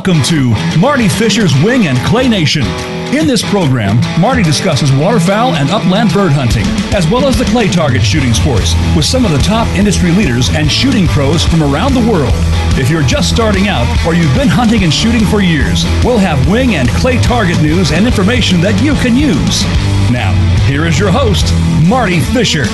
Welcome to Marty Fisher's Wing and Clay Nation. In this program, Marty discusses waterfowl and upland bird hunting, as well as the clay target shooting sports, with some of the top industry leaders and shooting pros from around the world. If you're just starting out or you've been hunting and shooting for years, we'll have wing and clay target news and information that you can use. Now, here is your host, Marty Fisher.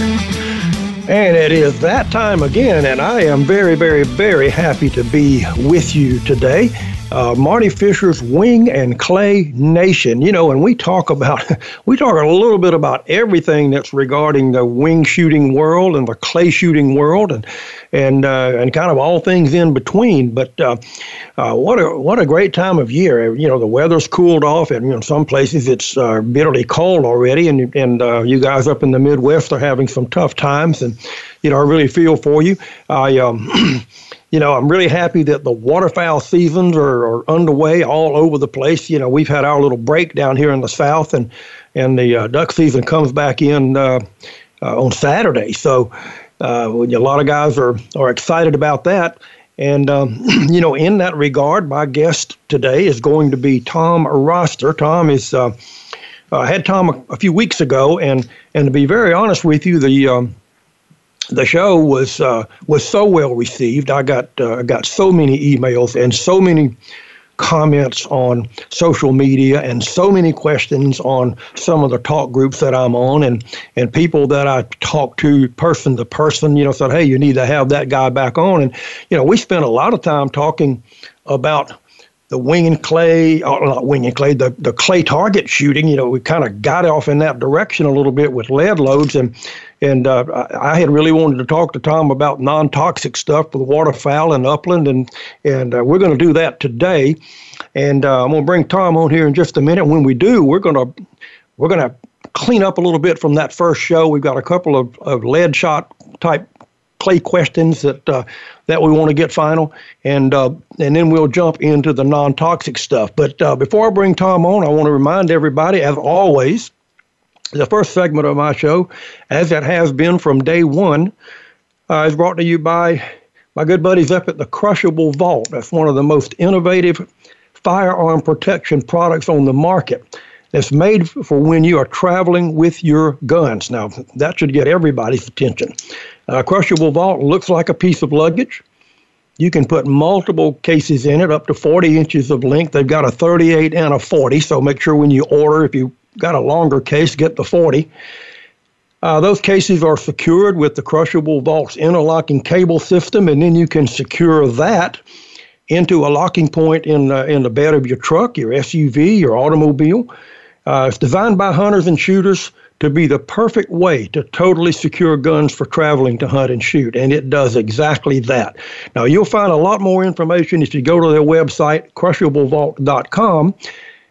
And it is that time again, and I am very, very, very happy to be with you today uh, Marty Fisher's Wing and Clay Nation. You know, and we talk about we talk a little bit about everything that's regarding the wing shooting world and the clay shooting world, and and uh, and kind of all things in between. But uh, uh what a what a great time of year! You know, the weather's cooled off, and you know, some places it's uh, bitterly cold already, and and uh, you guys up in the Midwest are having some tough times, and you know, I really feel for you. I um, you know, I'm really happy that the waterfowl seasons are, are, underway all over the place. You know, we've had our little break down here in the south, and and the uh, duck season comes back in uh, uh, on Saturday. So, uh, a lot of guys are are excited about that. And um, you know, in that regard, my guest today is going to be Tom Roster. Tom is. Uh, I had Tom a, a, few weeks ago, and and to be very honest with you, the um, the show was uh, was so well received. I got uh, got so many emails and so many comments on social media and so many questions on some of the talk groups that I'm on and and people that I talk to person to person. You know, said, hey, you need to have that guy back on. And you know, we spent a lot of time talking about the wing and clay, or uh, not wing and clay, the, the clay target shooting, you know, we kind of got off in that direction a little bit with lead loads. And and uh, I had really wanted to talk to Tom about non-toxic stuff for the waterfowl and upland, and and uh, we're going to do that today. And uh, I'm going to bring Tom on here in just a minute. When we do, we're going to we're going to clean up a little bit from that first show. We've got a couple of, of lead shot type clay questions that uh, that we want to get final, and uh, and then we'll jump into the non-toxic stuff. But uh, before I bring Tom on, I want to remind everybody, as always, the first segment of my show, as it has been from day one, uh, is brought to you by my good buddies up at the Crushable Vault. That's one of the most innovative firearm protection products on the market. It's made for when you are traveling with your guns. Now, that should get everybody's attention. Uh, Crushable Vault looks like a piece of luggage. You can put multiple cases in it, up to 40 inches of length. They've got a 38 and a 40, so make sure when you order, if you got a longer case, get the 40. Uh, those cases are secured with the Crushable Vault's interlocking cable system, and then you can secure that into a locking point in, uh, in the bed of your truck, your SUV, your automobile. Uh, it's designed by hunters and shooters to be the perfect way to totally secure guns for traveling to hunt and shoot, and it does exactly that. Now, you'll find a lot more information if you go to their website, crushablevault.com.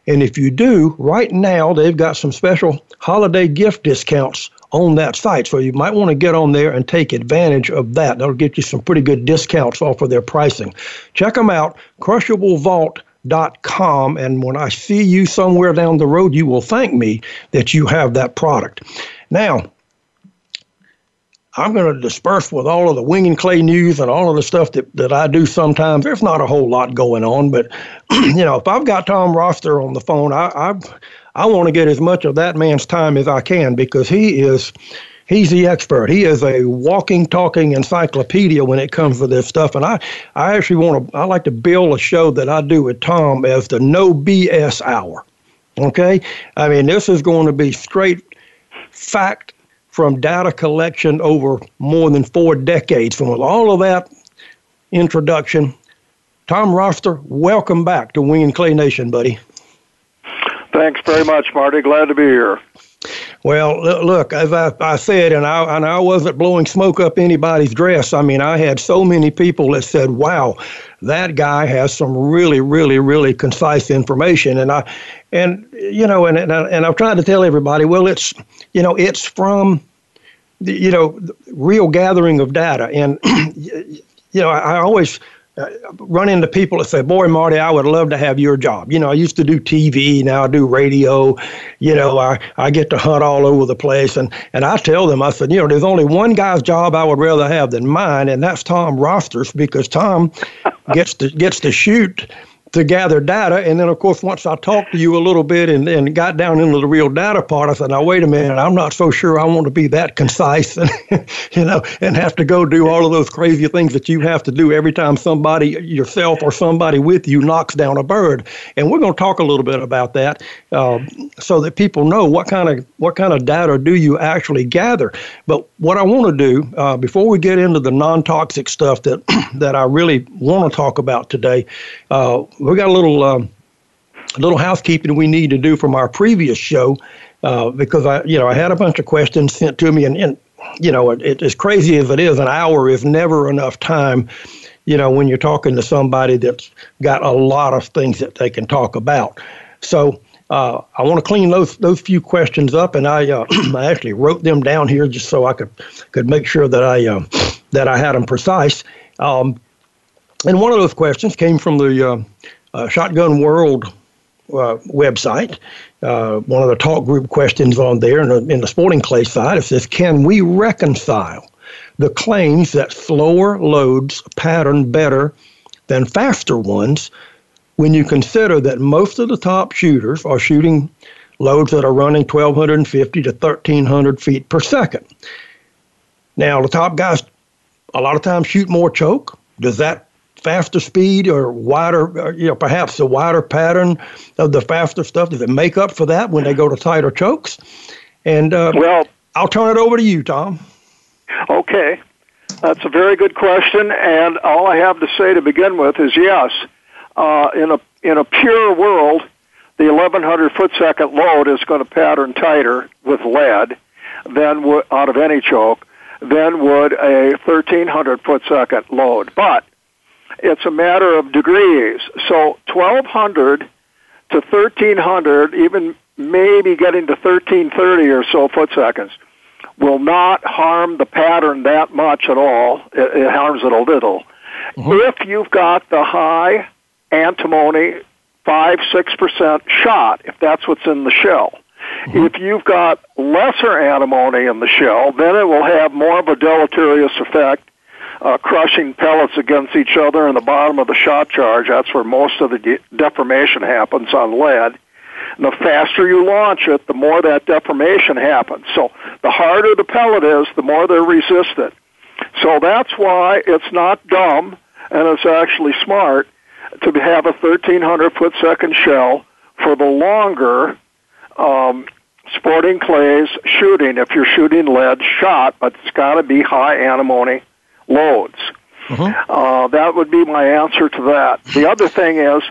And if you do, right now they've got some special holiday gift discounts on that site. So you might want to get on there and take advantage of that. That'll get you some pretty good discounts off of their pricing. Check them out, crushablevault.com. And when I see you somewhere down the road, you will thank me that you have that product. Now, I'm going to disperse with all of the wing and clay news and all of the stuff that, that I do sometimes. There's not a whole lot going on, but you know, if I've got Tom Roster on the phone, I I, I want to get as much of that man's time as I can because he is he's the expert. He is a walking, talking encyclopedia when it comes to this stuff. And I, I actually want to, I like to build a show that I do with Tom as the no BS hour. Okay. I mean, this is going to be straight fact from data collection over more than four decades. From all of that introduction, Tom Roster, welcome back to Wing and Clay Nation, buddy. Thanks very much, Marty. Glad to be here. Well, look, as I, I said, and I, and I wasn't blowing smoke up anybody's dress. I mean, I had so many people that said, wow, that guy has some really, really, really concise information. And I, and, you know, and, and, and I've tried to tell everybody, well, it's, you know, it's from, the, you know, real gathering of data. And, you know, I, I always, uh, run into people that say, "Boy, Marty, I would love to have your job." You know, I used to do TV, now I do radio. You know, I, I get to hunt all over the place, and and I tell them, I said, you know, there's only one guy's job I would rather have than mine, and that's Tom Rosters because Tom gets to gets to shoot to gather data. And then, of course, once I talked to you a little bit and, and got down into the real data part, I said, now, wait a minute, I'm not so sure I want to be that concise and, you know, and have to go do all of those crazy things that you have to do every time somebody, yourself or somebody with you, knocks down a bird. And we're going to talk a little bit about that uh, so that people know what kind of what kind of data do you actually gather. But what I want to do uh, before we get into the non-toxic stuff that that I really want to talk about today, uh, we got a little um, little housekeeping we need to do from our previous show uh, because I you know I had a bunch of questions sent to me and, and you know it, it, as crazy as it is, an hour is never enough time. You know when you're talking to somebody that's got a lot of things that they can talk about. So uh, I want to clean those those few questions up, and I uh, I actually wrote them down here just so I could could make sure that I uh, that I had them precise. Um, and one of those questions came from the uh, uh, Shotgun World uh, website. one of the talk group questions on there in the, in the sporting clay side it says, "Can we reconcile the claims that slower loads pattern better than faster ones?" when you consider that most of the top shooters are shooting loads that are running 1,250 to 1,300 feet per second. Now, the top guys a lot of times shoot more choke. Does that faster speed or wider, or, you know, perhaps the wider pattern of the faster stuff, does it make up for that when they go to tighter chokes? And uh, well, I'll turn it over to you, Tom. Okay. That's a very good question, and all I have to say to begin with is yes uh, in a in a pure world, the 1100 foot second load is going to pattern tighter with lead than w- out of any choke than would a 1300 foot second load. But it's a matter of degrees. So 1200 to 1300, even maybe getting to 1330 or so foot seconds, will not harm the pattern that much at all. It, it harms it a little. Mm-hmm. If you've got the high antimony, 5 6% shot, if that's what's in the shell. Mm-hmm. If you've got lesser antimony in the shell, then it will have more of a deleterious effect, uh, crushing pellets against each other in the bottom of the shot charge. That's where most of the de- deformation happens on lead. And the faster you launch it, the more that deformation happens. So the harder the pellet is, the more they're resistant. So that's why it's not dumb and it's actually smart to have a 1300 foot second shell for the longer um, sporting clays shooting if you're shooting lead shot, but it's got to be high antimony loads. Mm-hmm. Uh, that would be my answer to that. The other thing is,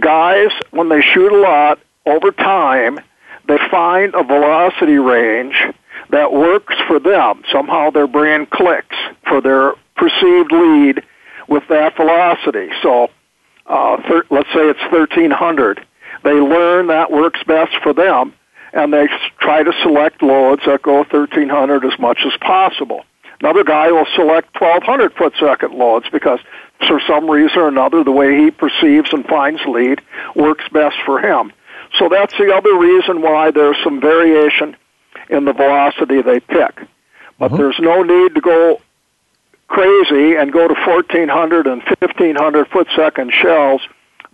guys, when they shoot a lot over time, they find a velocity range that works for them. Somehow their brain clicks for their perceived lead with that velocity. So uh, thir- let's say it's 1300. They learn that works best for them, and they try to select loads that go 1300 as much as possible. Another guy will select 1200 foot second loads because for some reason or another, the way he perceives and finds lead works best for him. So that's the other reason why there's some variation in the velocity they pick. But uh-huh. there's no need to go crazy and go to 1400 and 1500 foot second shells,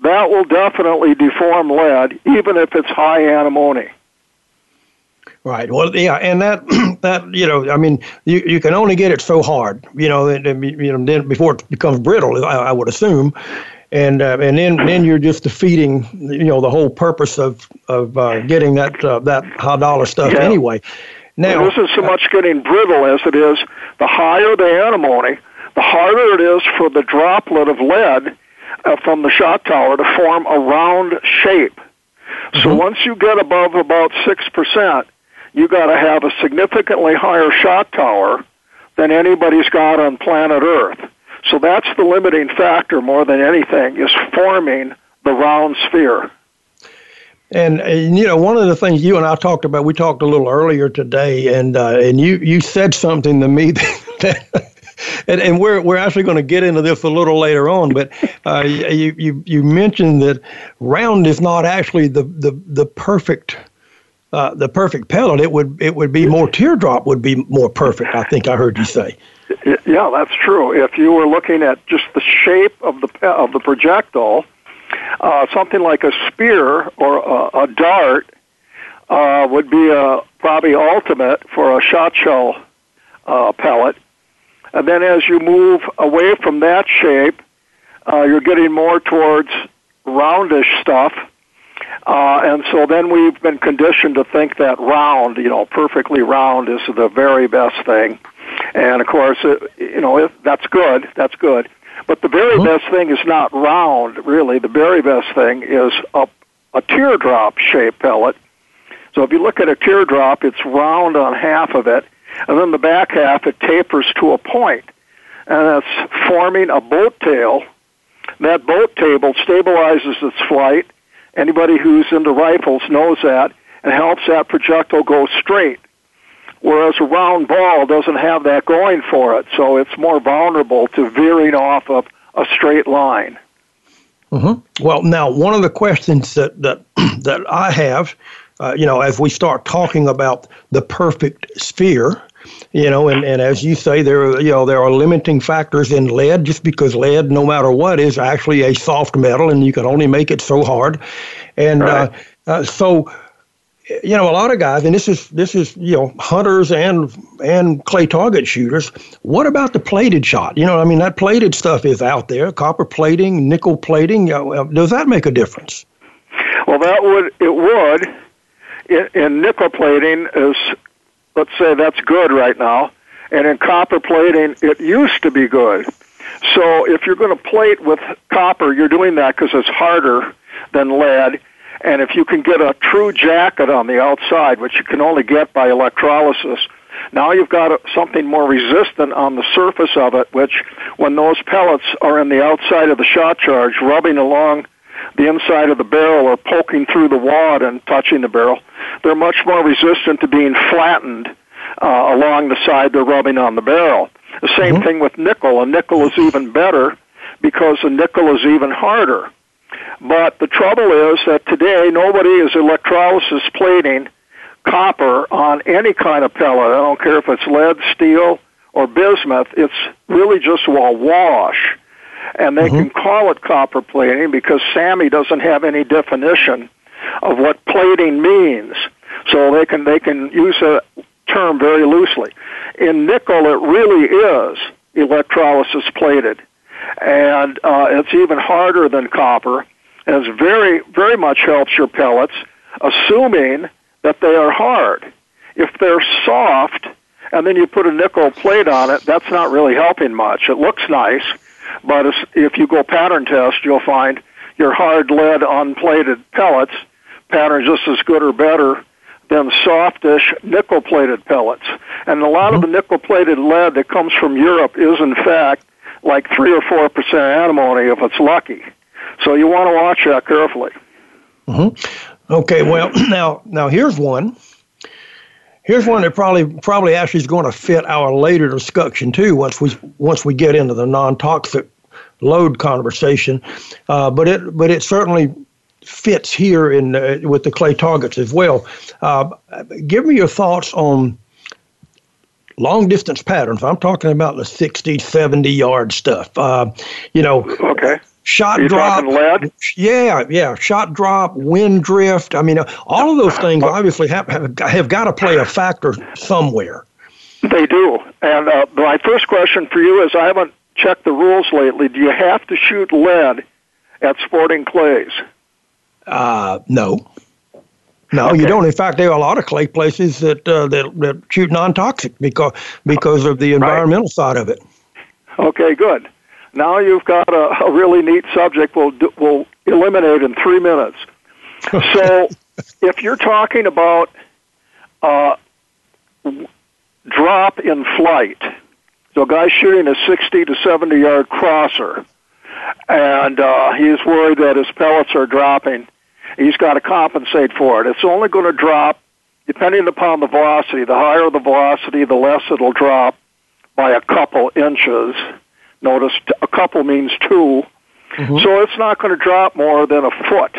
that will definitely deform lead, even if it's high antimony. Right. Well, yeah, and that that you know, I mean, you, you can only get it so hard, you know, and, you know, then before it becomes brittle, I, I would assume, and uh, and then then you're just defeating, you know, the whole purpose of of uh, getting that uh, that high dollar stuff yeah. anyway. Now, this is so much getting brittle as it is the higher the antimony, the harder it is for the droplet of lead uh, from the shot tower to form a round shape. Mm-hmm. So once you get above about 6%, you got to have a significantly higher shot tower than anybody's got on planet Earth. So that's the limiting factor more than anything is forming the round sphere. And, and, you know, one of the things you and I talked about, we talked a little earlier today, and uh, and you you said something to me that. and, and we're we're actually going to get into this a little later on, but uh, you, you you mentioned that round is not actually the the the perfect uh, the perfect pellet. It would it would be more teardrop would be more perfect. I think I heard you say. Yeah, that's true. If you were looking at just the shape of the of the projectile, Uh, something like a spear or a, a dart uh, would be a, probably ultimate for a shot shell uh, pellet. And then as you move away from that shape, uh, you're getting more towards roundish stuff. Uh, and so then we've been conditioned to think that round, you know, perfectly round is the very best thing. And of course, it, you know, if, that's good. That's good. But the very mm-hmm. best thing is not round, really. The very best thing is a, a teardrop shaped pellet. So if you look at a teardrop, it's round on half of it, and then the back half it tapers to a point, and it's forming a boat tail. That boat tail stabilizes its flight. Anybody who's into rifles knows that, and helps that projectile go straight whereas a round ball doesn't have that going for it, so it's more vulnerable to veering off of a straight line. Mm-hmm. Well, now one of the questions that that that I have, uh, you know, as we start talking about the perfect sphere, you know, and, and as you say, there are, you know there are limiting factors in lead just because lead, no matter what, is actually a soft metal, and you can only make it so hard, and right. uh, uh, so you know, a lot of guys, and this is this is you know hunters and and clay target shooters. What about the plated shot? You know, I mean that plated stuff is out there, copper plating, nickel plating. You know, does that make a difference? Well, that would it would. In, in nickel plating is, let's say that's good right now, and in copper plating it used to be good. So if you're going to plate with copper, you're doing that because it's harder than lead and if you can get a true jacket on the outside, which you can only get by electrolysis, now you've got something more resistant on the surface of it, which when those pellets are in the outside of the shot charge, rubbing along the inside of the barrel or poking through the wad and touching the barrel, they're much more resistant to being flattened uh, along the side they're rubbing on the barrel. The same mm-hmm. thing with nickel. A nickel is even better because the nickel is even harder. But the trouble is that today nobody is electrolysis plating copper on any kind of pellet. I don't care if it's lead, steel, or bismuth. It's really just a wash. And they mm-hmm. can call it copper plating because SAAMI doesn't have any definition of what plating means. So they can they can use a term very loosely. In nickel, it really is electrolysis plated, and uh, it's even harder than copper and it's very, very much helps your pellets, assuming that they are hard. If they're soft, and then you put a nickel plate on it, that's not really helping much. It looks nice, but if you go pattern test, you'll find your hard lead unplated pellets pattern just as good or better than softish nickel plated pellets. And a lot mm-hmm. of the nickel plated lead that comes from Europe is in fact like three or four percent antimony if it's lucky. So you want to watch that carefully. Mm-hmm. Okay, well now now here's one. Here's one that probably probably actually is going to fit our later discussion too. Once we once we get into the non-toxic load conversation, uh, but it but it certainly fits here in uh, with the clay targets as well. Uh, give me your thoughts on long distance patterns. I'm talking about the 60, 70 yard stuff. Uh, you know, okay shot drop. lead? Yeah, yeah, shot drop, wind drift. I mean, all of those things obviously have have, have got to play a factor somewhere. They do. And uh, my first question for you is: I haven't checked the rules lately. Do you have to shoot lead at sporting clays? Uh, no. No, okay. you don't. In fact, there are a lot of clay places that uh, that, that shoot non-toxic because because of the environmental right. side of it. Okay, good. Now you've got a, a really neat subject we'll, we'll eliminate in three minutes. so if you're talking about uh, drop in flight, so a guy's shooting a 60 to 70 yard crosser, and uh, he's worried that his pellets are dropping. He's got to compensate for it. It's only going to drop depending upon the velocity. The higher the velocity, the less it'll drop by a couple inches. Notice a couple means 2 mm-hmm. So it's not going to drop more than a foot.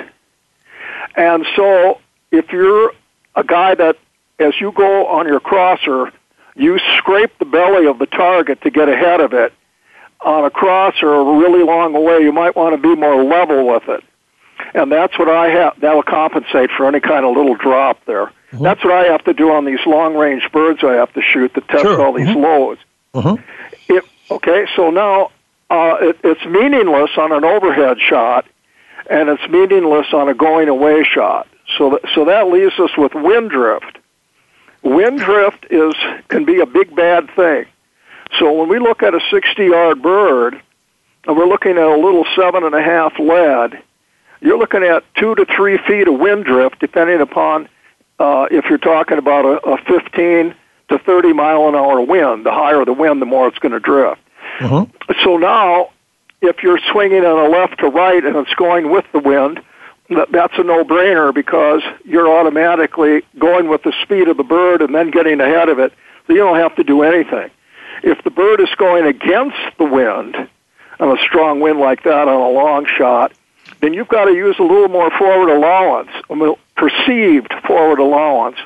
And so if you're a guy that, as you go on your crosser, you scrape the belly of the target to get ahead of it, on a crosser a really long way, you might want to be more level with it. and that's what I have. That will compensate for any kind of little drop there. Mm-hmm. That's what I have to do on these long range birds. I have to shoot to test sure. all these mm-hmm. loads. Mm-hmm. It, okay, so now uh, it, it's meaningless on an overhead shot, and it's meaningless on a going away shot. So that, so that leaves us with wind drift. Wind drift is can be a big bad thing. So when we look at a 60 yard bird, and we're looking at a little seven and a half lead, you're looking at two to three feet of wind drift, depending upon uh, if you're talking about a, a 15 to 30 mile an hour wind. The higher the wind, the more it's going to drift. Mm-hmm. So now, if you're swinging on a left to right and it's going with the wind, that's a no-brainer because you're automatically going with the speed of the bird and then getting ahead of it. So you don't have to do anything. If the bird is going against the wind, on a strong wind like that on a long shot, then you've got to use a little more forward allowance, a perceived forward allowance,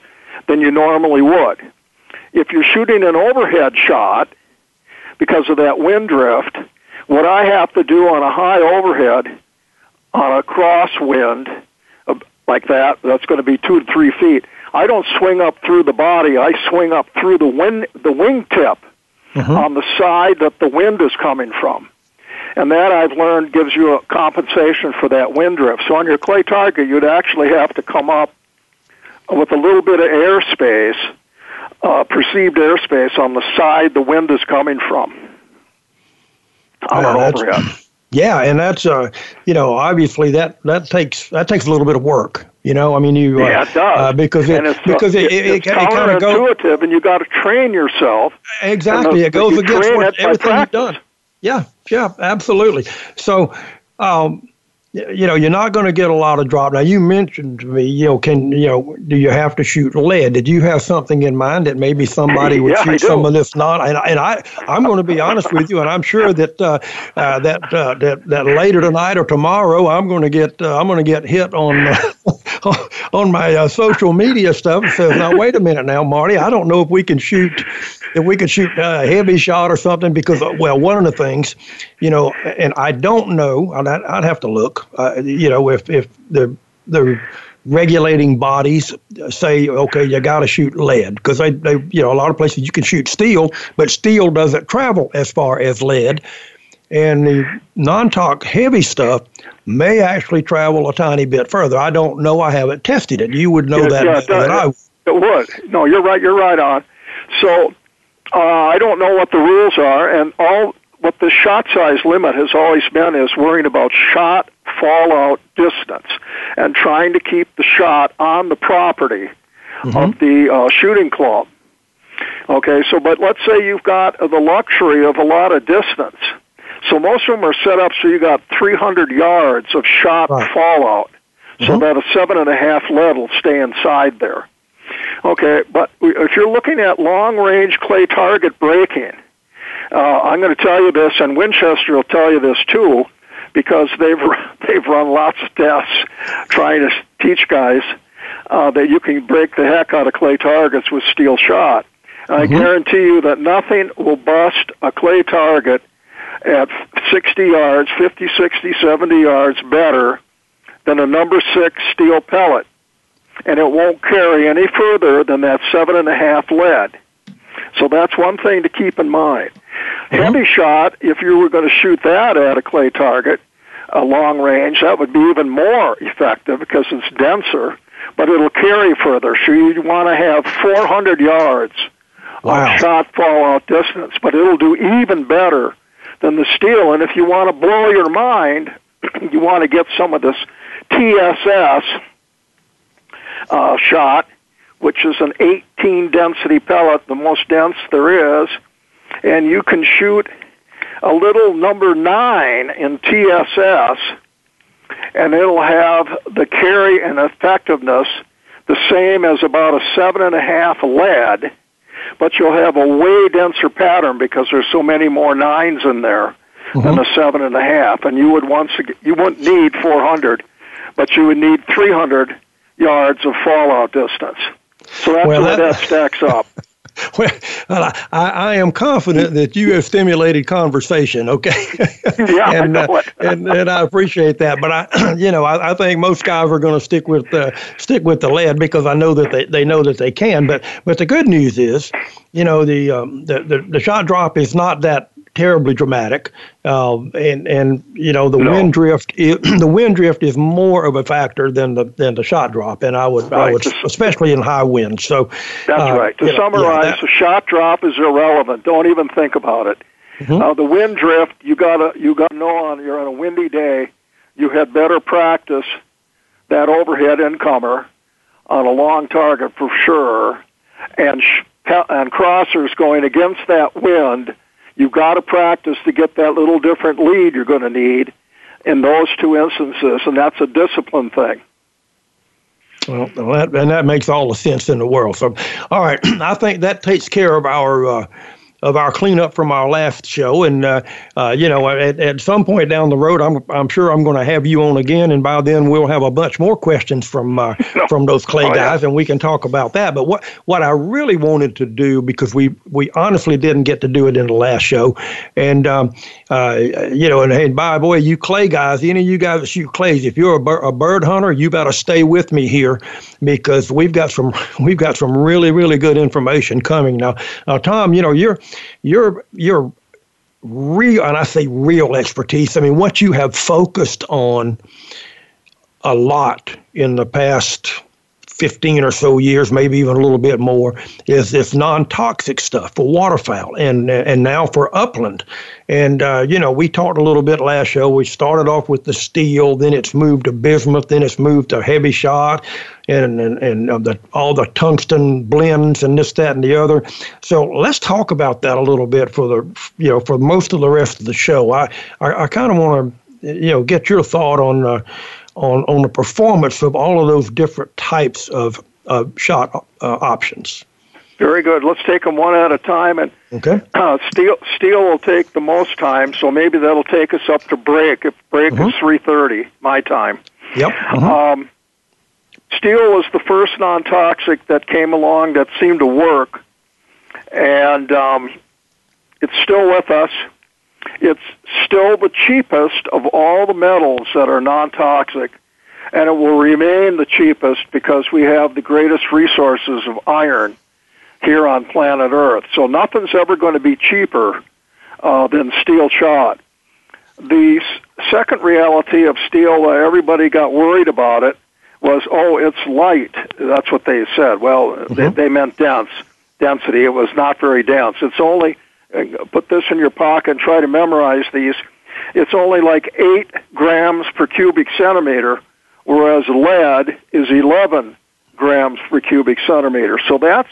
than you normally would. If you're shooting an overhead shot, because of that wind drift, what I have to do on a high overhead, on a crosswind like that, that's going to be two to three feet. I don't swing up through the body. I swing up through the wing, the wingtip mm-hmm. on the side that the wind is coming from. And that I've learned gives you a compensation for that wind drift. So on your clay target, you'd actually have to come up with a little bit of airspace uh, perceived airspace on the side the wind is coming from on yeah, an overhead. Yeah, and that's uh, you know, obviously that that takes that takes a little bit of work. You know, I mean, you uh, yeah, it does uh, because it it's, because uh, it, it, it's it, it kind of goes intuitive, and you got to train yourself. Exactly, it goes against what, everything you've done. Yeah, yeah, absolutely. So, um, you know, you're not going to get a lot of drop. Now, you mentioned to me, you know, can you know, do you have to shoot lead? Did you have something in mind that maybe somebody would yeah, shoot some of this not? And, and I, I'm going to be honest with you, and I'm sure that uh, uh, that uh, that that later tonight or tomorrow, I'm going to get uh, I'm going to get hit on. on my uh, social media stuff, it says, "Now wait a minute, now Marty, I don't know if we can shoot if we can shoot a heavy shot or something because, uh, well, one of the things, you know, and I don't know, I'd, I'd have to look, uh, you know, if, if the, the regulating bodies say, okay, you got to shoot lead because they, they, you know, a lot of places you can shoot steel, but steel doesn't travel as far as lead. And the non-talk heavy stuff may actually travel a tiny bit further. I don't know. I haven't tested it. You would know yeah, that yeah, it, I, it would. No, you're right. You're right on. So uh, I don't know what the rules are, and all what the shot size limit has always been is worrying about shot fallout distance and trying to keep the shot on the property mm-hmm. of the uh, shooting club. Okay, so but let's say you've got the luxury of a lot of distance. So most of them are set up so you got 300 yards of shot right. fallout, mm-hmm. so that a seven and a half lead will stay inside there. Okay, but if you're looking at long range clay target breaking, uh, I'm going to tell you this, and Winchester will tell you this too, because they've they've run lots of tests trying to teach guys uh, that you can break the heck out of clay targets with steel shot. Mm-hmm. I guarantee you that nothing will bust a clay target at 60 yards, 50, 60, 70 yards better than a number six steel pellet and it won't carry any further than that seven and a half lead. So that's one thing to keep in mind. Mm-hmm. Heavy shot, if you were going to shoot that at a clay target, a long range, that would be even more effective because it's denser, but it'll carry further. So you'd want to have 400 yards wow. of shot fallout distance, but it'll do even better than the steel. And if you want to blow your mind, you want to get some of this TSS, uh, shot, which is an 18 density pellet, the most dense there is, and you can shoot a little number nine in TSS, and it'll have the carry and effectiveness the same as about a seven and a half lead, but you'll have a way denser pattern because there's so many more nines in there mm-hmm. than a seven and a half, and you would once again, you wouldn't need 400, but you would need 300 yards of fallout distance. So that's well, the way that, that stacks up. well, I, I, am confident that you have stimulated conversation. Okay. yeah, and, I uh, and and I appreciate that. But I, you know, I, I think most guys are going to stick with uh, stick with the lead because I know that they, they know that they can. But but the good news is, you know, the um, the, the the shot drop is not that terribly dramatic, uh, and and you know the no. wind drift the wind drift is more of a factor than the than the shot drop, and I would right. I would especially in high winds. So that's uh, right. To summarize, yeah, that, the shot drop is irrelevant. Don't even think about it. Mm-hmm. Uh, the wind drift, you gotta you gotta know on you're on a windy day, you had better practice that overhead incomer on a long target for sure, and sh- and crossers going against that wind You've got to practice to get that little different lead you're going to need in those two instances, and that's a discipline thing. Well, that, and that makes all the sense in the world. So, all right, I think that takes care of our uh, of our cleanup from our last show. And uh, uh, you know, at, at some point down the road, I'm I'm sure I'm going to have you on again, and by then we'll have a bunch more questions from uh, no. from those clay oh, guys, yeah. and we can talk about that. But what what I really wanted to do because we we honestly didn't get to do it in the last show, and um, uh, you know, and, and by the way, you clay guys, any of you guys that shoot clays, if you're a, bir- a bird hunter, you better stay with me here because we've got some we've got some really really good information coming now. Now, Tom, you know, you're your your real and I say real expertise. I mean, what you have focused on a lot in the past 15 or so years, maybe even a little bit more, is this non-toxic stuff for waterfowl and and now for upland. And uh, you know, we talked a little bit last show. We started off with the steel, then it's moved to bismuth, then it's moved to heavy shot, and and, and uh, the, all the tungsten blends and this, that, and the other. So let's talk about that a little bit for the you know for most of the rest of the show. I I, I kind of want to you know get your thought on. Uh, on, on the performance of all of those different types of uh, shot uh, options. Very good. Let's take them one at a time. And okay. Uh, steel steel will take the most time, so maybe that'll take us up to break. If break uh-huh. is three thirty, my time. Yep. Uh-huh. Um, steel was the first non-toxic that came along that seemed to work, and um, it's still with us. It's still the cheapest of all the metals that are non-toxic, and it will remain the cheapest because we have the greatest resources of iron here on planet Earth. So nothing's ever going to be cheaper uh, than steel shot. The second reality of steel, uh, everybody got worried about it, was, oh, it's light. That's what they said. Well, mm-hmm. they, they meant dense density. It was not very dense. It's only put this in your pocket and try to memorize these. It's only like 8 grams per cubic centimeter, whereas lead is 11 grams per cubic centimeter. So that's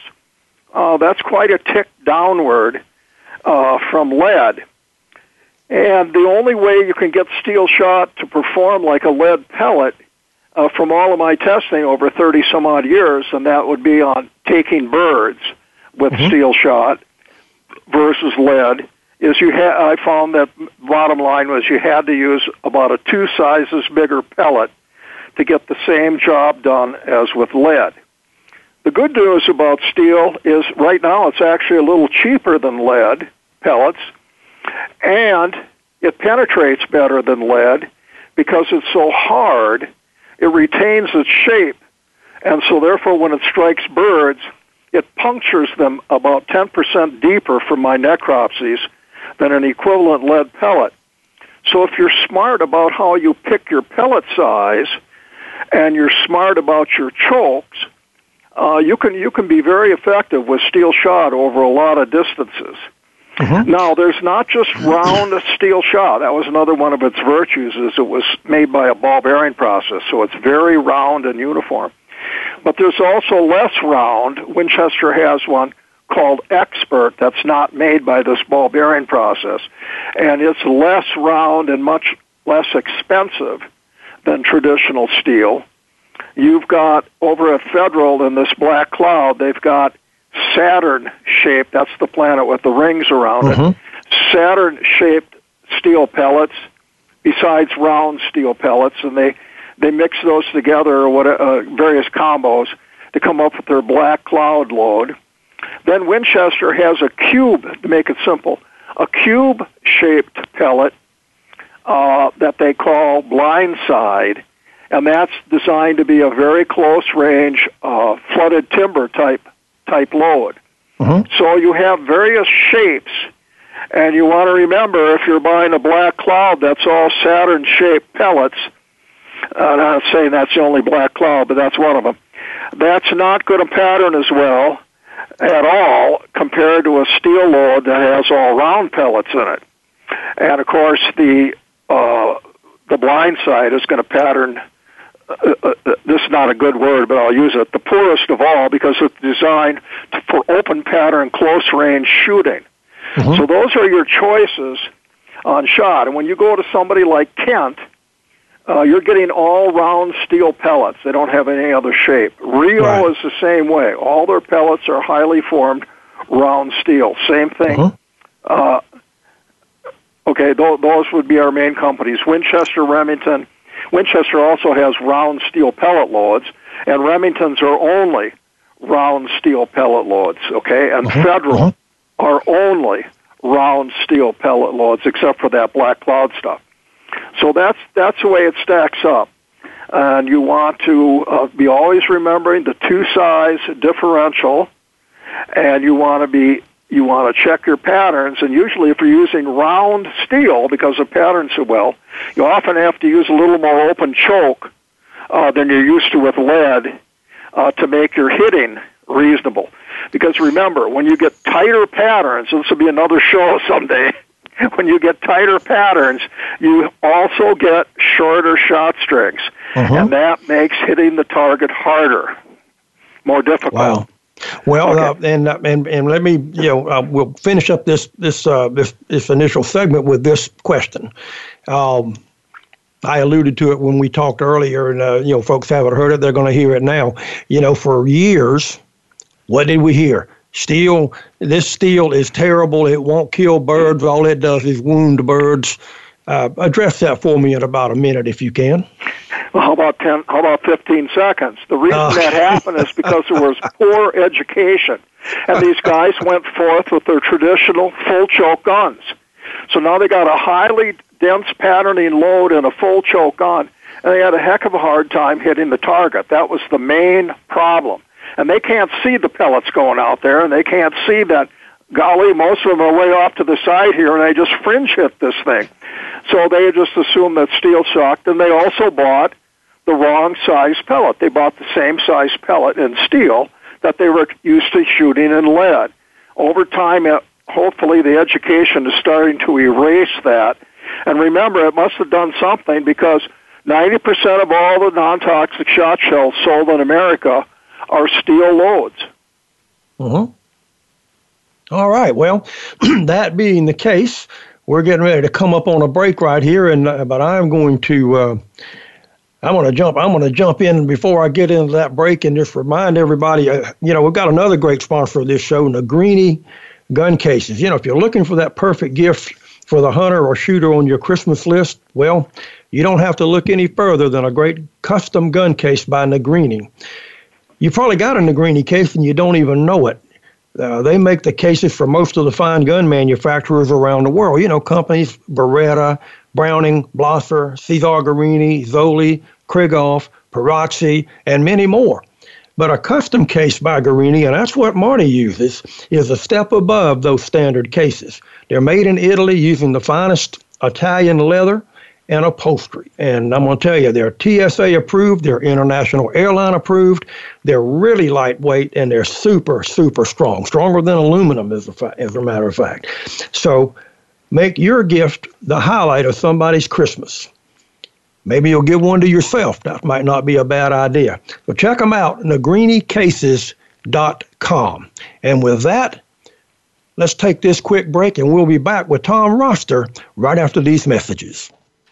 uh, that's quite a tick downward uh, from lead. And the only way you can get steel shot to perform like a lead pellet uh, from all of my testing over 30 some odd years, and that would be on taking birds with mm-hmm. steel shot, versus lead is you ha- I found that bottom line was you had to use about a two sizes bigger pellet to get the same job done as with lead. The good news about steel is right now it's actually a little cheaper than lead pellets and it penetrates better than lead because it's so hard it retains its shape and so therefore when it strikes birds it punctures them about 10% deeper from my necropsies than an equivalent lead pellet. So if you're smart about how you pick your pellet size and you're smart about your chokes, uh, you can you can be very effective with steel shot over a lot of distances. Mm-hmm. Now, there's not just round steel shot. That was another one of its virtues is it was made by a ball bearing process, so it's very round and uniform. But there's also less round. Winchester has one called Expert that's not made by this ball bearing process. And it's less round and much less expensive than traditional steel. You've got over at Federal in this black cloud, they've got Saturn shaped, that's the planet with the rings around mm-hmm. it, Saturn shaped steel pellets besides round steel pellets, and they they mix those together or what uh, various combos to come up with their black cloud load. Then Winchester has a cube, to make it simple, a cube shaped pellet uh, that they call blindside, and that's designed to be a very close range uh, flooded timber type type load. Mm-hmm. So you have various shapes, and you want to remember if you're buying a black cloud, that's all Saturn shaped pellets. I'm not saying that's the only black cloud, but that's one of them. That's not going to pattern as well at all compared to a steel load that has all round pellets in it. And of course, the uh, the blind side is going to pattern. Uh, uh, uh, this is not a good word, but I'll use it. The poorest of all because it's designed to, for open pattern, close range shooting. Mm-hmm. So those are your choices on shot. And when you go to somebody like Kent, uh, you're getting all round steel pellets. They don't have any other shape. Rio right. is the same way. All their pellets are highly formed round steel. Same thing. Uh-huh. Uh, okay, th- those would be our main companies. Winchester, Remington. Winchester also has round steel pellet loads, and Remington's are only round steel pellet loads. Okay, and uh-huh. Federal uh-huh. are only round steel pellet loads, except for that black cloud stuff. So that's that's the way it stacks up. And you want to uh, be always remembering the two size differential, and you want to be you want to check your patterns. And usually, if you're using round steel because the patterns so well, you often have to use a little more open choke uh, than you're used to with lead uh, to make your hitting reasonable. Because remember, when you get tighter patterns, this will be another show someday. when you get tighter patterns, you also get shorter shot strings, uh-huh. and that makes hitting the target harder, more difficult. Wow. Well, okay. uh, and uh, and and let me you know uh, we'll finish up this this uh, this this initial segment with this question. Um, I alluded to it when we talked earlier, and uh, you know, folks haven't heard it; they're going to hear it now. You know, for years, what did we hear? Steel, this steel is terrible. It won't kill birds. All it does is wound birds. Uh, address that for me in about a minute, if you can. Well, how about ten? How about fifteen seconds? The reason uh. that happened is because there was poor education, and these guys went forth with their traditional full choke guns. So now they got a highly dense patterning load and a full choke gun, and they had a heck of a hard time hitting the target. That was the main problem and they can't see the pellets going out there, and they can't see that. Golly, most of them are way off to the side here, and they just fringe hit this thing. So they just assume that steel sucked, and they also bought the wrong size pellet. They bought the same size pellet in steel that they were used to shooting in lead. Over time, hopefully, the education is starting to erase that. And remember, it must have done something because 90% of all the non-toxic shot shells sold in America are steel loads. Uh-huh. All right. Well, that being the case, we're getting ready to come up on a break right here, and uh, but I'm going to. Uh, I'm going to jump. I'm going to jump in before I get into that break and just remind everybody. Uh, you know, we've got another great sponsor of this show, Negrini Gun Cases. You know, if you're looking for that perfect gift for the hunter or shooter on your Christmas list, well, you don't have to look any further than a great custom gun case by Negrini. You probably got a Negrini case and you don't even know it. Uh, they make the cases for most of the fine gun manufacturers around the world. You know, companies Beretta, Browning, Blaser, Caesar Guerini, Zoli, Krieghoff, Perazzi, and many more. But a custom case by Guerrini, and that's what Marty uses, is a step above those standard cases. They're made in Italy using the finest Italian leather and upholstery. And I'm going to tell you, they're TSA approved, they're international airline approved, they're really lightweight, and they're super, super strong, stronger than aluminum, as a, fa- as a matter of fact. So make your gift the highlight of somebody's Christmas. Maybe you'll give one to yourself. That might not be a bad idea. So check them out, negrinicases.com. And with that, let's take this quick break and we'll be back with Tom Roster right after these messages.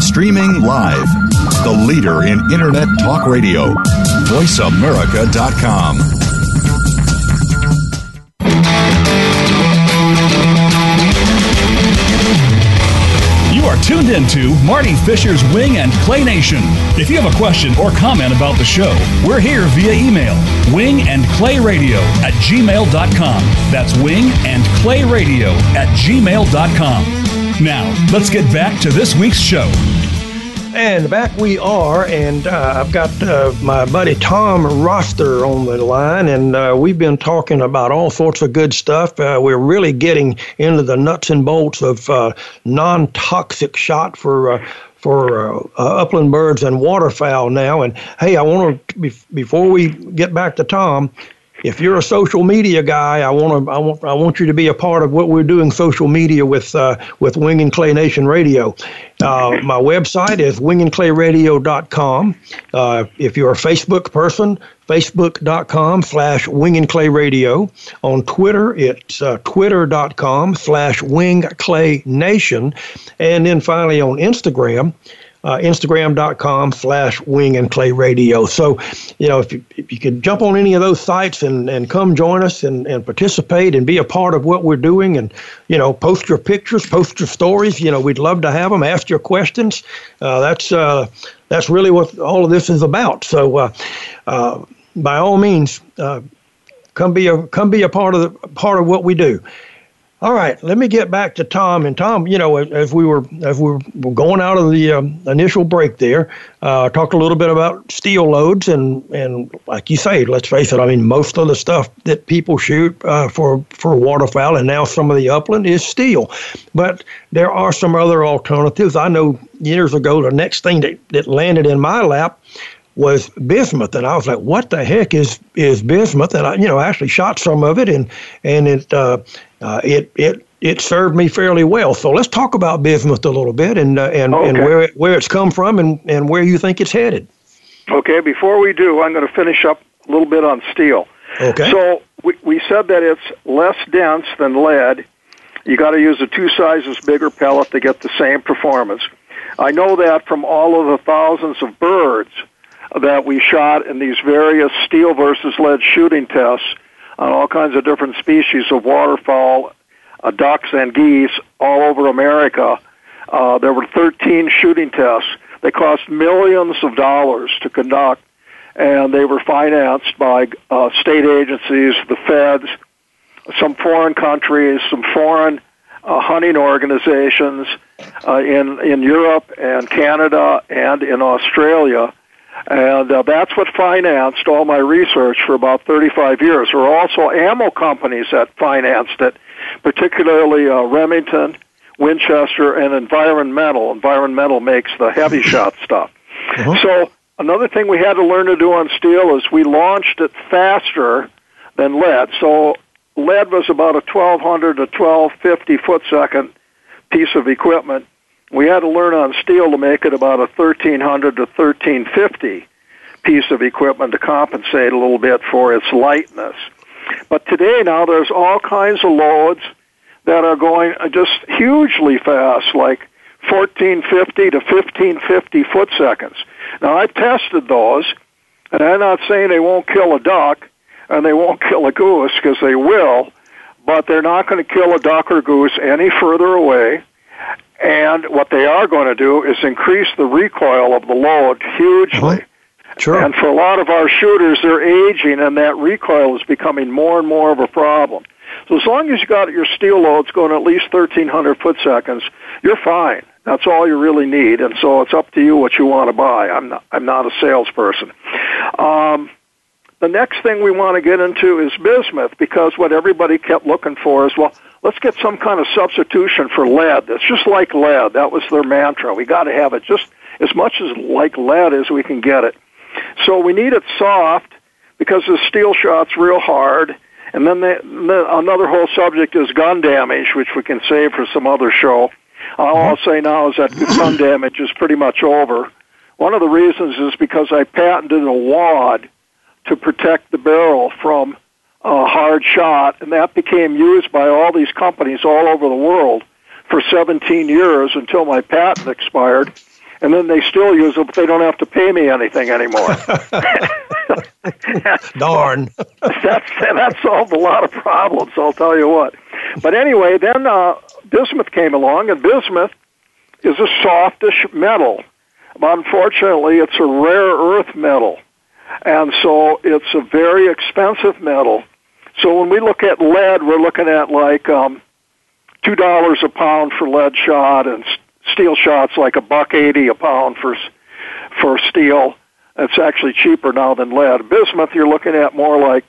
Streaming live. The leader in Internet talk radio. VoiceAmerica.com. You are tuned into Marty Fisher's Wing and Clay Nation. If you have a question or comment about the show, we're here via email wing and clay radio at gmail.com. That's wing and clay radio at gmail.com. Now, let's get back to this week's show. And back we are, and uh, I've got uh, my buddy Tom Roster on the line, and uh, we've been talking about all sorts of good stuff. Uh, we're really getting into the nuts and bolts of uh, non-toxic shot for uh, for upland birds and waterfowl now. And hey, I want to before we get back to Tom, if you're a social media guy, I want to I want I want you to be a part of what we're doing social media with uh, with Wing and Clay Nation Radio. Uh, my website is wingandclayradio.com. Uh, if you're a Facebook person, facebook.com slash wing and clay radio. On Twitter, it's uh, twitter.com slash wing clay nation. And then finally on Instagram, uh, Instagram.com slash Wing and Clay Radio. So, you know, if you, if you could jump on any of those sites and, and come join us and, and participate and be a part of what we're doing and, you know, post your pictures, post your stories, you know, we'd love to have them. Ask your questions. Uh, that's, uh, that's really what all of this is about. So, uh, uh, by all means, uh, come be a come be a part of the part of what we do. All right, let me get back to Tom. And Tom, you know, as we were as we were going out of the um, initial break there, uh, talked a little bit about steel loads, and and like you say, let's face it. I mean, most of the stuff that people shoot uh, for for waterfowl, and now some of the upland is steel, but there are some other alternatives. I know years ago, the next thing that, that landed in my lap was bismuth, and I was like, "What the heck is is bismuth?" And I, you know, actually shot some of it, and and it uh, uh, it it it served me fairly well. So let's talk about bismuth a little bit and uh, and, okay. and where it, where it's come from and, and where you think it's headed. Okay, before we do, I'm going to finish up a little bit on steel. Okay. So we we said that it's less dense than lead. You got to use a two sizes bigger pellet to get the same performance. I know that from all of the thousands of birds that we shot in these various steel versus lead shooting tests on all kinds of different species of waterfowl, uh, ducks, and geese all over America. Uh, there were 13 shooting tests. They cost millions of dollars to conduct, and they were financed by uh, state agencies, the feds, some foreign countries, some foreign uh, hunting organizations uh, in in Europe and Canada and in Australia and uh, that's what financed all my research for about 35 years. There were also ammo companies that financed it, particularly uh, Remington, Winchester, and Environ-Metal. Environ-Metal makes the heavy shot stuff. Uh-huh. So another thing we had to learn to do on steel is we launched it faster than lead. So lead was about a 1200 to 1250 foot second piece of equipment. We had to learn on steel to make it about a 1300 to 1350 piece of equipment to compensate a little bit for its lightness. But today now there's all kinds of loads that are going just hugely fast, like 1450 to 1550 foot seconds. Now I've tested those, and I'm not saying they won't kill a duck and they won't kill a goose because they will, but they're not going to kill a duck or goose any further away. And what they are going to do is increase the recoil of the load hugely. Uh-huh. Sure. And for a lot of our shooters, they're aging, and that recoil is becoming more and more of a problem. So as long as you got your steel loads going at least 1,300 foot seconds, you're fine. That's all you really need, and so it's up to you what you want to buy. I'm not, I'm not a salesperson. Um, the next thing we want to get into is bismuth because what everybody kept looking for is well, let's get some kind of substitution for lead. It's just like lead. That was their mantra. We got to have it just as much as like lead as we can get it. So we need it soft because the steel shot's real hard. And then the, the, another whole subject is gun damage, which we can save for some other show. All I'll say now is that gun damage is pretty much over. One of the reasons is because I patented a wad to protect the barrel from a hard shot, and that became used by all these companies all over the world for 17 years until my patent expired and then they still use it, but they don't have to pay me anything anymore. Darn. that's that solved a lot of problems. I'll tell you what. But anyway, then uh, bismuth came along, and bismuth is a softish metal. But unfortunately, it's a rare earth metal, and so it's a very expensive metal. So when we look at lead, we're looking at like um, two dollars a pound for lead shot, and steel shots like a buck eighty a pound for for steel. It's actually cheaper now than lead. Bismuth, you're looking at more like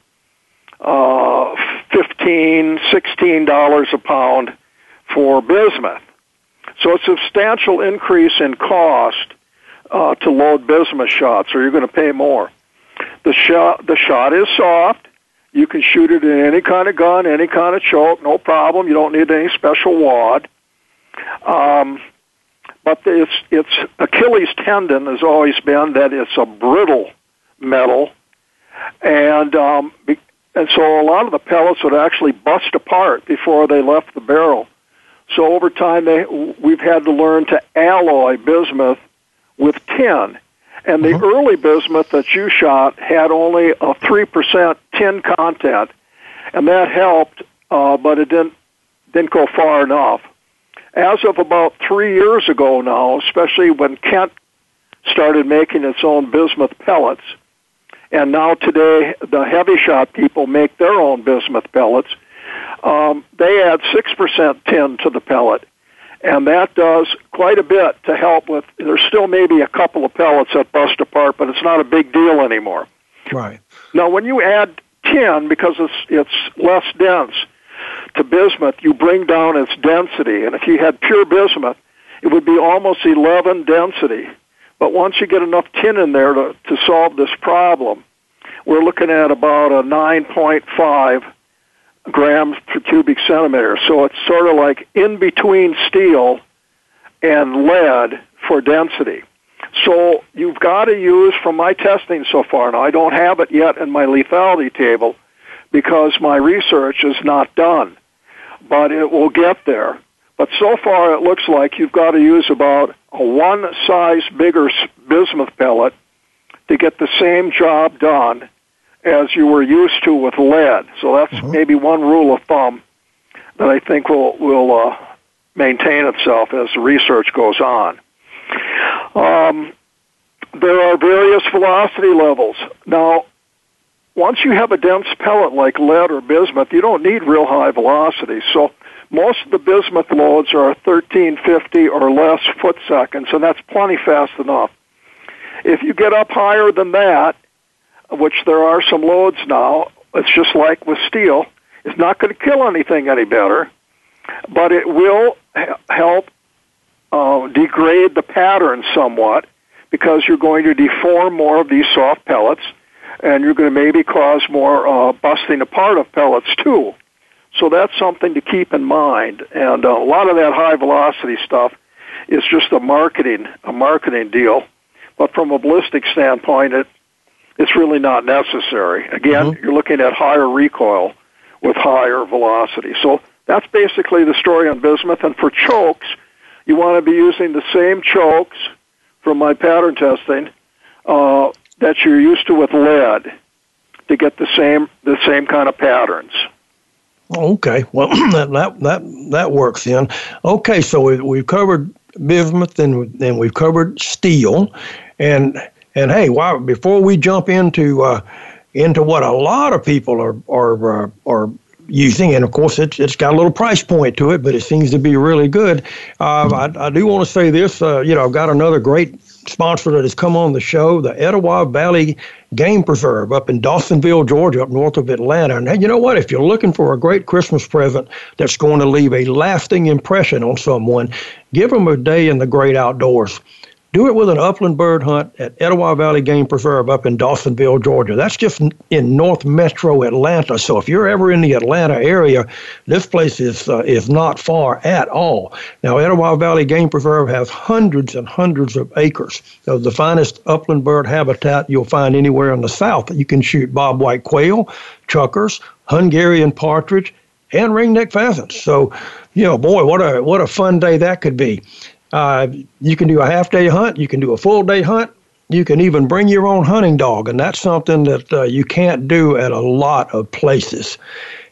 uh, fifteen, sixteen dollars a pound for bismuth. So a substantial increase in cost uh, to load bismuth shots, or you're going to pay more. The shot, the shot is soft. You can shoot it in any kind of gun, any kind of choke, no problem. You don't need any special wad. Um, but its its Achilles tendon has always been that it's a brittle metal, and um, and so a lot of the pellets would actually bust apart before they left the barrel. So over time, they, we've had to learn to alloy bismuth with tin. And the uh-huh. early bismuth that you shot had only a three percent tin content, and that helped, uh, but it didn't didn't go far enough as of about three years ago now, especially when Kent started making its own bismuth pellets, and now today the Hevi-Shot people make their own bismuth pellets, um, they add 6% tin to the pellet. And that does quite a bit to help with. There's still maybe a couple of pellets that bust apart, but it's not a big deal anymore. Right. Now, when you add tin, because it's it's less dense, to bismuth, you bring down its density. And if you had pure bismuth, it would be almost 11 density. But once you get enough tin in there to, to solve this problem, we're looking at about a 9.5 grams per cubic centimeter. So it's sort of like in between steel and lead for density. So you've got to use, from my testing so far, now I don't have it yet in my lethality table because my research is not done but it will get there. But so far, it looks like you've got to use about a one size bigger bismuth pellet to get the same job done as you were used to with lead. So that's mm-hmm. maybe one rule of thumb that I think will will uh, maintain itself as the research goes on. Um, there are various velocity levels. Now, once you have a dense pellet like lead or bismuth, you don't need real high velocity. So most of the bismuth loads are 1350 or less foot seconds, and that's plenty fast enough. If you get up higher than that, which there are some loads now, it's just like with steel, it's not going to kill anything any better, but it will help uh, degrade the pattern somewhat because you're going to deform more of these soft pellets and you're going to maybe cause more uh, busting apart of pellets too. So that's something to keep in mind. And uh, a lot of that high velocity stuff is just a marketing a marketing deal. But from a ballistic standpoint, it it's really not necessary. Again, mm-hmm. you're looking at higher recoil with higher velocity. So that's basically the story on bismuth. And for chokes, you want to be using the same chokes from my pattern testing uh, that you're used to with lead to get the same the same kind of patterns. Okay, well that that that, that works then. Okay, so we, we've covered bismuth and and we've covered steel, and and hey, why before we jump into uh, into what a lot of people are are uh, are using, and of course it's it's got a little price point to it, but it seems to be really good. Uh, I, I do want to say this. Uh, you know, I've got another great sponsor that has come on the show, the Etowah Valley Game Preserve up in Dawsonville, Georgia, up north of Atlanta. And you know what? If you're looking for a great Christmas present that's going to leave a lasting impression on someone, give them a day in the great outdoors. Do it with an upland bird hunt at Etowah Valley Game Preserve up in Dawsonville, Georgia. That's just in North Metro Atlanta. So if you're ever in the Atlanta area, this place is uh, is not far at all. Now, Etowah Valley Game Preserve has hundreds and hundreds of acres of the finest upland bird habitat you'll find anywhere in the South. You can shoot bobwhite quail, chukars, Hungarian partridge, and ringneck pheasants. So, you know, boy, what a what a fun day that could be. Uh, you can do a half day hunt, you can do a full day hunt, you can even bring your own hunting dog, and that's something that uh, you can't do at a lot of places.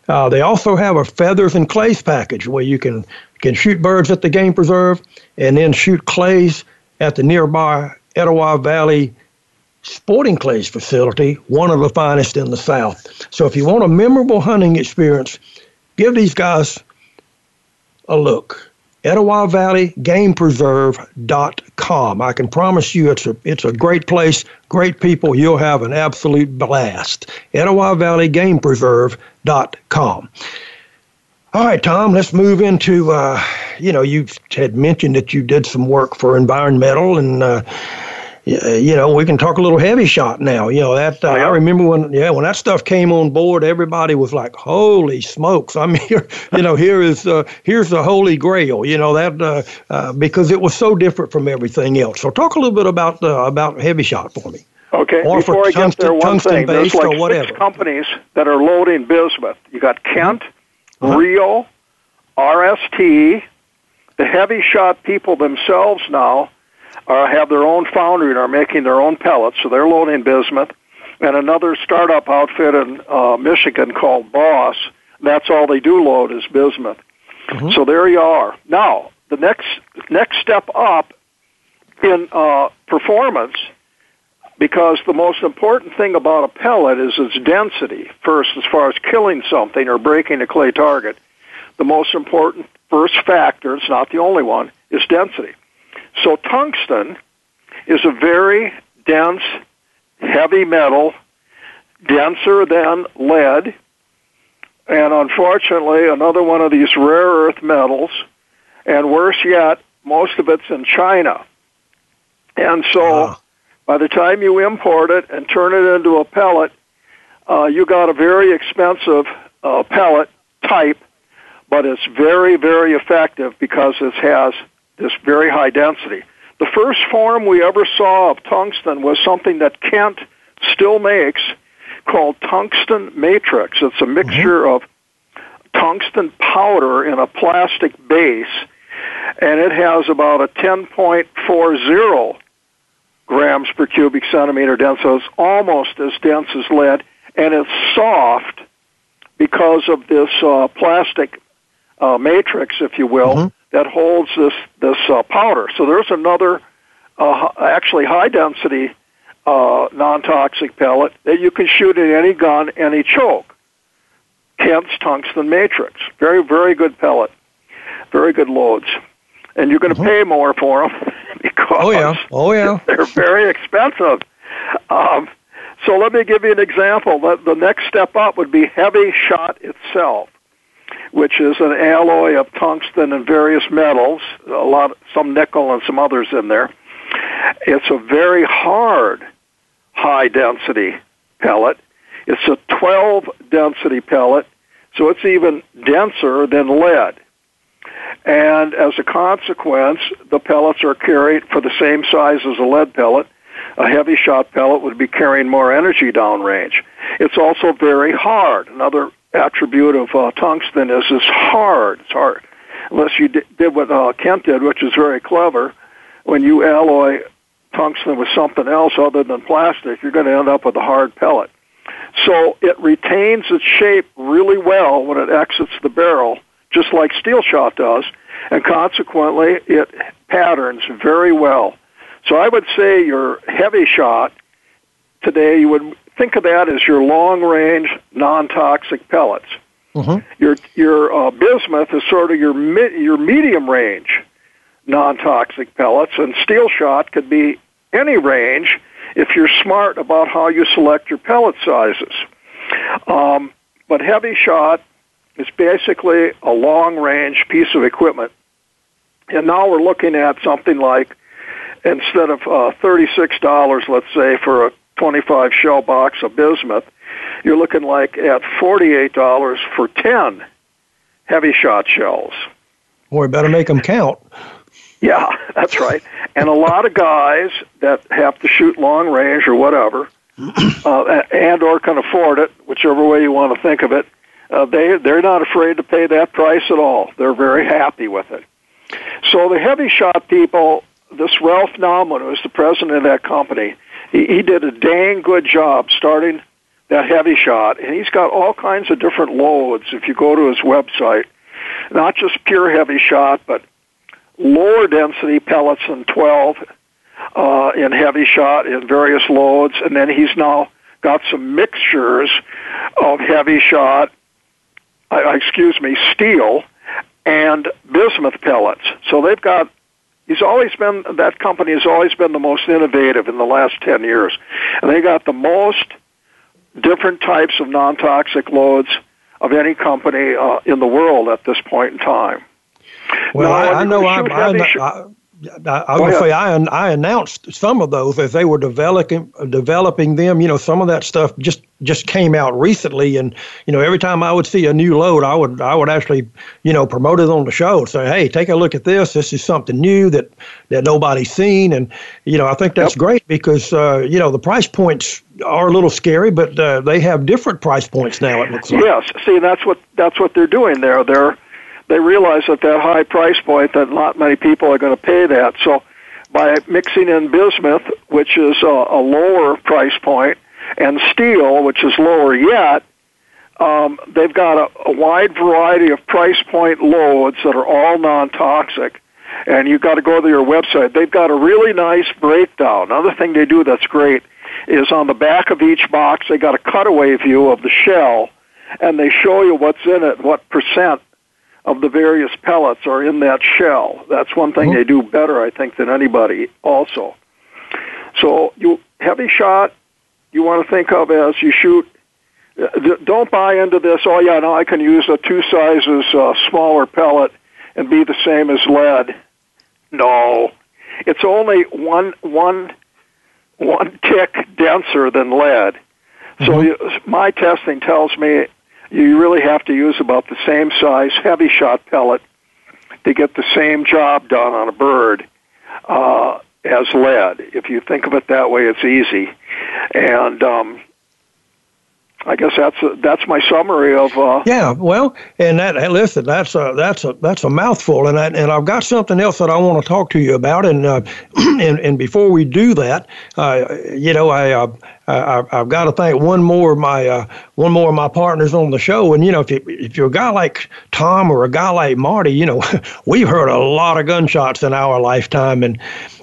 Uh, they also have a feathers and clays package where you can can shoot birds at the game preserve and then shoot clays at the nearby Etowah Valley Sporting Clays facility, one of the finest in the South. So if you want a memorable hunting experience, give these guys a look. Etowah Valley Game Preserve.com. I can promise you it's a, it's a great place, great people. You'll have an absolute blast. Etowah Valley Game Preserve.com. All right, Tom, let's move into, uh, you know, you had mentioned that you did some work for Environ-Metal and, uh, you know, we can talk a little Hevi-Shot now. You know that uh, I remember when yeah when that stuff came on board, everybody was like, "Holy smokes!" I mean, you know, here is uh, here's the holy grail. You know that uh, uh, because it was so different from everything else. So talk a little bit about uh, about Hevi-Shot for me. Okay, or before I tungsten, get there, one thing: there's like whatever. six companies that are loading bismuth. You got Kent, uh-huh. Rio, RST, the Hevi-Shot people themselves now uh, have their own foundry and are making their own pellets, so they're loading bismuth. And another startup outfit in uh, Michigan called Boss, that's all they do load is bismuth. Mm-hmm. So there you are. Now, the next next step up in uh, performance, because the most important thing about a pellet is its density. First, as far as killing something or breaking a clay target, the most important first factor, it's not the only one, is density. So tungsten is a very dense, heavy metal, denser than lead, and unfortunately, another one of these rare earth metals, and worse yet, most of it's in China. And so, by the time you import it and turn it into a pellet, uh, you got a very expensive uh, pellet type, but it's very, very effective because it has this very high density. The first form we ever saw of tungsten was something that Kent still makes called tungsten matrix. It's a mixture mm-hmm. of tungsten powder in a plastic base, and it has about a 10.40 grams per cubic centimeter density. so it's almost as dense as lead, and it's soft because of this uh, plastic uh, matrix, if you will. Mm-hmm that holds this this uh, powder. So there's another uh, actually high density uh, non toxic pellet that you can shoot at any gun, any choke. Kent's tungsten matrix, very very good pellet, very good loads, and you're going to mm-hmm. pay more for them because oh yeah, oh yeah, they're very expensive. Um, so let me give you an example. The, the next step up would be heavy shot itself which is an alloy of tungsten and various metals, a lot, some nickel and some others in there. It's a very hard, high density pellet. It's a 12 density pellet, so it's even denser than lead. And as a consequence, the pellets are carried for the same size as a lead pellet. A Hevi-Shot pellet would be carrying more energy downrange. It's also very hard. Another attribute of uh, tungsten is it's hard. It's hard. Unless you did what uh, Kent did, which is very clever, when you alloy tungsten with something else other than plastic, you're going to end up with a hard pellet. So it retains its shape really well when it exits the barrel, just like steel shot does, and consequently it patterns very well. So I would say your Hevi-Shot today, you would think of that as your long range, non toxic pellets. Mm-hmm. Your your uh, bismuth is sort of your mi- your medium range non toxic pellets, and steel shot could be any range if you're smart about how you select your pellet sizes. Um, but Hevi-Shot is basically a long range piece of equipment. And now we're looking at something like instead of uh, $36, let's say, for a 25 shell box of bismuth, you're looking like at $48 for 10 Hevi-Shot shells. Boy, better make them count. Yeah, that's right. and a lot of guys that have to shoot long range or whatever, uh, and or can afford it, whichever way you want to think of it, uh, they they're not afraid to pay that price at all. They're very happy with it. So the Hevi-Shot people, this Ralph Nauman, who's the president of that company, he, he did a dang good job starting that Hevi-Shot, and he's got all kinds of different loads. If you go to his website, not just pure Hevi-Shot, but lower density pellets than 12 uh, in Hevi-Shot in various loads, and then he's now got some mixtures of Hevi-Shot, uh, excuse me, steel and bismuth pellets. So they've got. He's always been that company has always been the most innovative in the last ten years, and they got the most different types of non-toxic loads of any company uh, in the world at this point in time. Well, no, I, I know I, I, I, I would say I, I announced some of those as they were developing developing them. You know, some of that stuff just just came out recently, and you know, every time I would see a new load, I would I would actually you know promote it on the show. And say, hey, take a look at this. This is something new that that nobody's seen, and you know, I think that's yep. great because uh, you know the price points are a little scary, but uh, they have different price points now. It looks like. Yes, see, that's what that's what they're doing there. They're they realize at that high price point that not many people are going to pay that. So by mixing in bismuth, which is a, a lower price point, and steel, which is lower yet, um, they've got a, a wide variety of price point loads that are all non-toxic. And you've got to go to their website. They've got a really nice breakdown. Another thing they do that's great is on the back of each box, they got a cutaway view of the shell, and they show you what's in it, what percent of the various pellets are in that shell. That's one thing mm-hmm. they do better, I think, than anybody also. So you Hevi-Shot, you want to think of as you shoot. Uh, don't buy into this. Oh yeah, no, I can use a two sizes uh, smaller pellet and be the same as lead. No, it's only one one one tick denser than lead. So mm-hmm. you, my testing tells me you really have to use about the same size Hevi-Shot pellet to get the same job done on a bird uh, as lead. If you think of it that way, it's easy. And um, I guess that's a, that's my summary of. Uh, yeah, well, and that listen, that's a that's a that's a mouthful, and I, and I've got something else that I want to talk to you about, and uh, and and before we do that, uh, you know, I. Uh, I, I've got to thank one more of my uh, one more of my partners on the show, and you know if you, if you're a guy like Tom or a guy like Marty, you know we've heard a lot of gunshots in our lifetime, and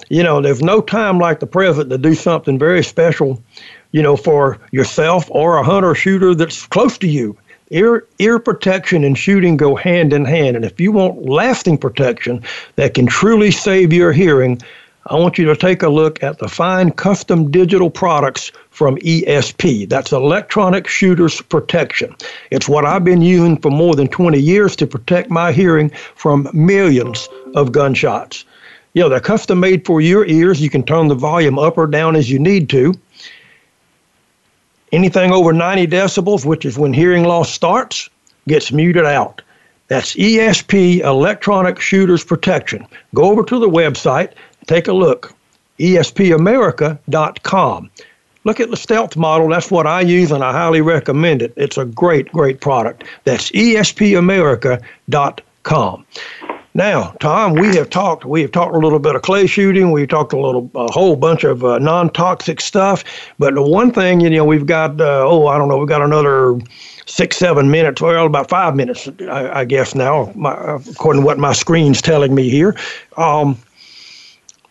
you know there's no time like the present to do something very special you know, for yourself or a hunter shooter that's close to you. Ear, ear protection and shooting go hand in hand. And if you want lasting protection that can truly save your hearing, I want you to take a look at the fine custom digital products from ESP. That's Electronic Shooters Protection. It's what I've been using for more than 20 years to protect my hearing from millions of gunshots. You know, they're custom made for your ears. You can turn the volume up or down as you need to. Anything over 90 decibels, which is when hearing loss starts, gets muted out. That's ESP Electronic Shooters Protection. Go over to the website, take a look. ESPAmerica.com. Look at the stealth model. That's what I use, and I highly recommend it. It's a great, great product. That's ESPAmerica.com. Now, Tom, we have talked. We have talked a little bit of clay shooting. We've talked a little, a whole bunch of uh, non-toxic stuff. But the one thing, you know, we've got. Uh, oh, I don't know. We've got another six, seven minutes. Well, about five minutes, I, I guess now, my, according to what my screen's telling me here. Um,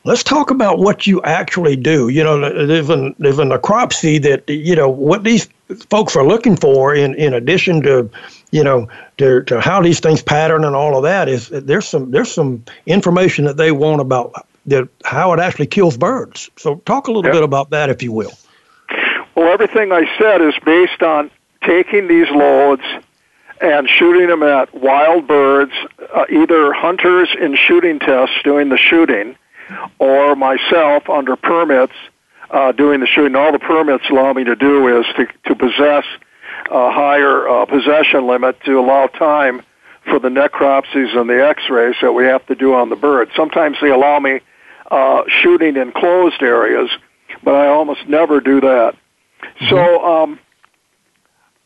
let's talk about what you actually do. You know, there's an, there's an necropsy that, you know, what these folks are looking for in, in addition to, you know, to, to how these things pattern and all of that is there's some, there's some information that they want about the, how it actually kills birds. So talk a little yep. bit about that, if you will. Well, everything I said is based on taking these loads and shooting them at wild birds, uh, either hunters in shooting tests doing the shooting, or myself under permits uh, doing the shooting. All the permits allow me to do is to, to possess a higher uh, possession limit to allow time for the necropsies and the x-rays that we have to do on the bird. Sometimes they allow me uh, shooting in closed areas, but I almost never do that. Mm-hmm. So um,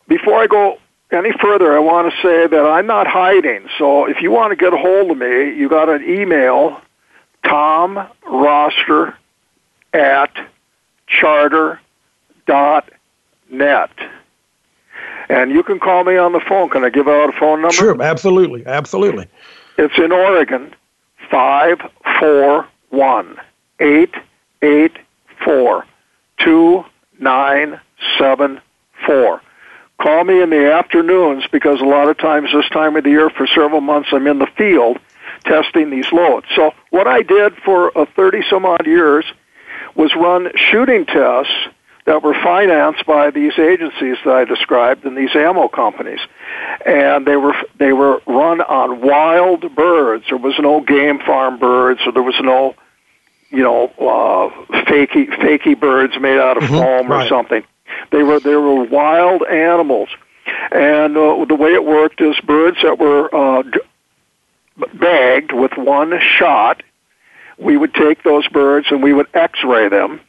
before I go any further, I want to say that I'm not hiding. So if you want to get a hold of me, you got an email Tom Roster at charter dot net. And you can call me on the phone. Can I give out a phone number? Sure, absolutely, absolutely. It's in Oregon, five four one eight eight four two nine seven four. Call me in the afternoons because a lot of times this time of the year for several months I'm in the field testing these loads. So what I did for a 30 some odd years was run shooting tests that were financed by these agencies that I described and these ammo companies. And they were they were run on wild birds. There was no game farm birds or there was no you know, uh, fakey fakey birds made out of mm-hmm, foam or right. something. They were they were wild animals, and uh, the way it worked is birds that were uh, bagged with one shot. We would take those birds and we would x-ray them,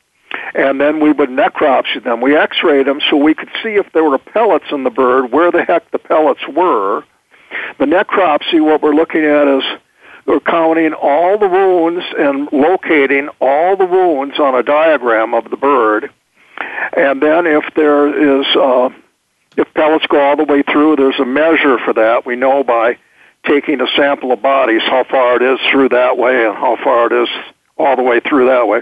and then we would necropsy them. We x-rayed them so we could see if there were pellets in the bird, where the heck the pellets were. The necropsy, what we're looking at is we're counting all the wounds and locating all the wounds on a diagram of the bird. And then if there is, uh, if pellets go all the way through, there's a measure for that. We know by taking a sample of bodies, how far it is through that way and how far it is all the way through that way.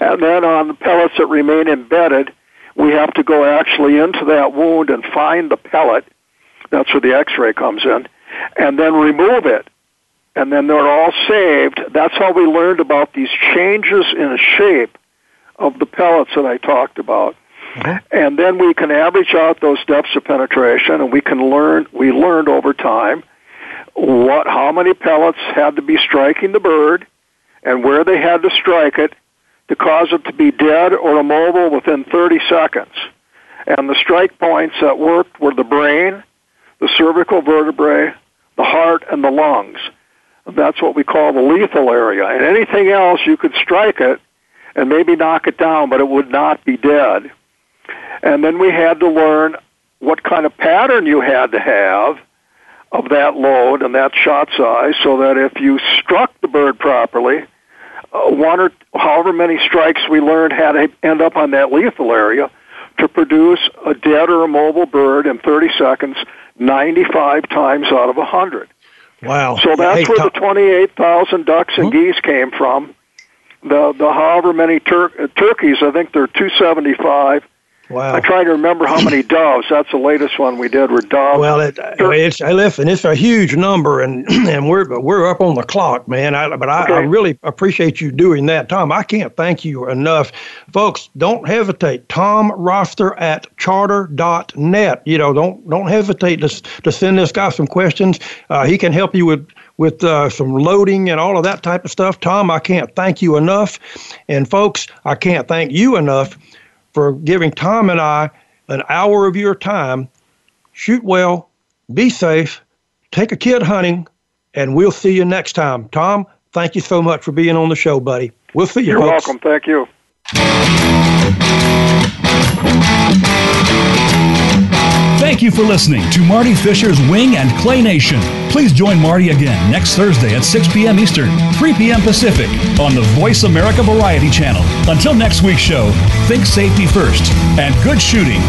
And then on the pellets that remain embedded, we have to go actually into that wound and find the pellet. That's where the x-ray comes in. And then remove it. And then they're all saved. That's how we learned about these changes in the shape of the pellets that I talked about. And then we can average out those depths of penetration and we can learn, we learned over time what how many pellets had to be striking the bird and where they had to strike it to cause it to be dead or immobile within 30 seconds. And the strike points that worked were the brain, the cervical vertebrae, the heart, and the lungs. That's what we call the lethal area. And anything else, you could strike it and maybe knock it down, but it would not be dead. And then we had to learn what kind of pattern you had to have of that load and that shot size so that if you struck the bird properly, uh, one or however many strikes we learned had to end up on that lethal area to produce a dead or immobile bird in 30 seconds 95 times out of 100. Wow. So that's hey, where the 28,000 ducks and hmm? geese came from. The the however many tur- uh, turkeys, I think they're 275 Wow. I try to remember how many doves. That's the latest one we did. Were doves. Well, it, it's I listen. It's a huge number, and and we're we're up on the clock, man. I, but I, okay. I really appreciate you doing that, Tom. I can't thank you enough, folks. Don't hesitate. Tom Roster at charter.net. You know, don't don't hesitate to to send this guy some questions. Uh, he can help you with with uh, some loading and all of that type of stuff. Tom, I can't thank you enough, and folks, I can't thank you enough for giving Tom and I an hour of your time. Shoot well, be safe, take a kid hunting, and we'll see you next time. Tom, thank you so much for being on the show, buddy. We'll see you. You're folks. welcome. Thank you. Thank you for listening to Marty Fisher's Wing and Clay Nation. Please join Marty again next Thursday at 6 p.m. Eastern, 3 p.m. Pacific on the Voice America Variety Channel. Until next week's show, think safety first and good shooting.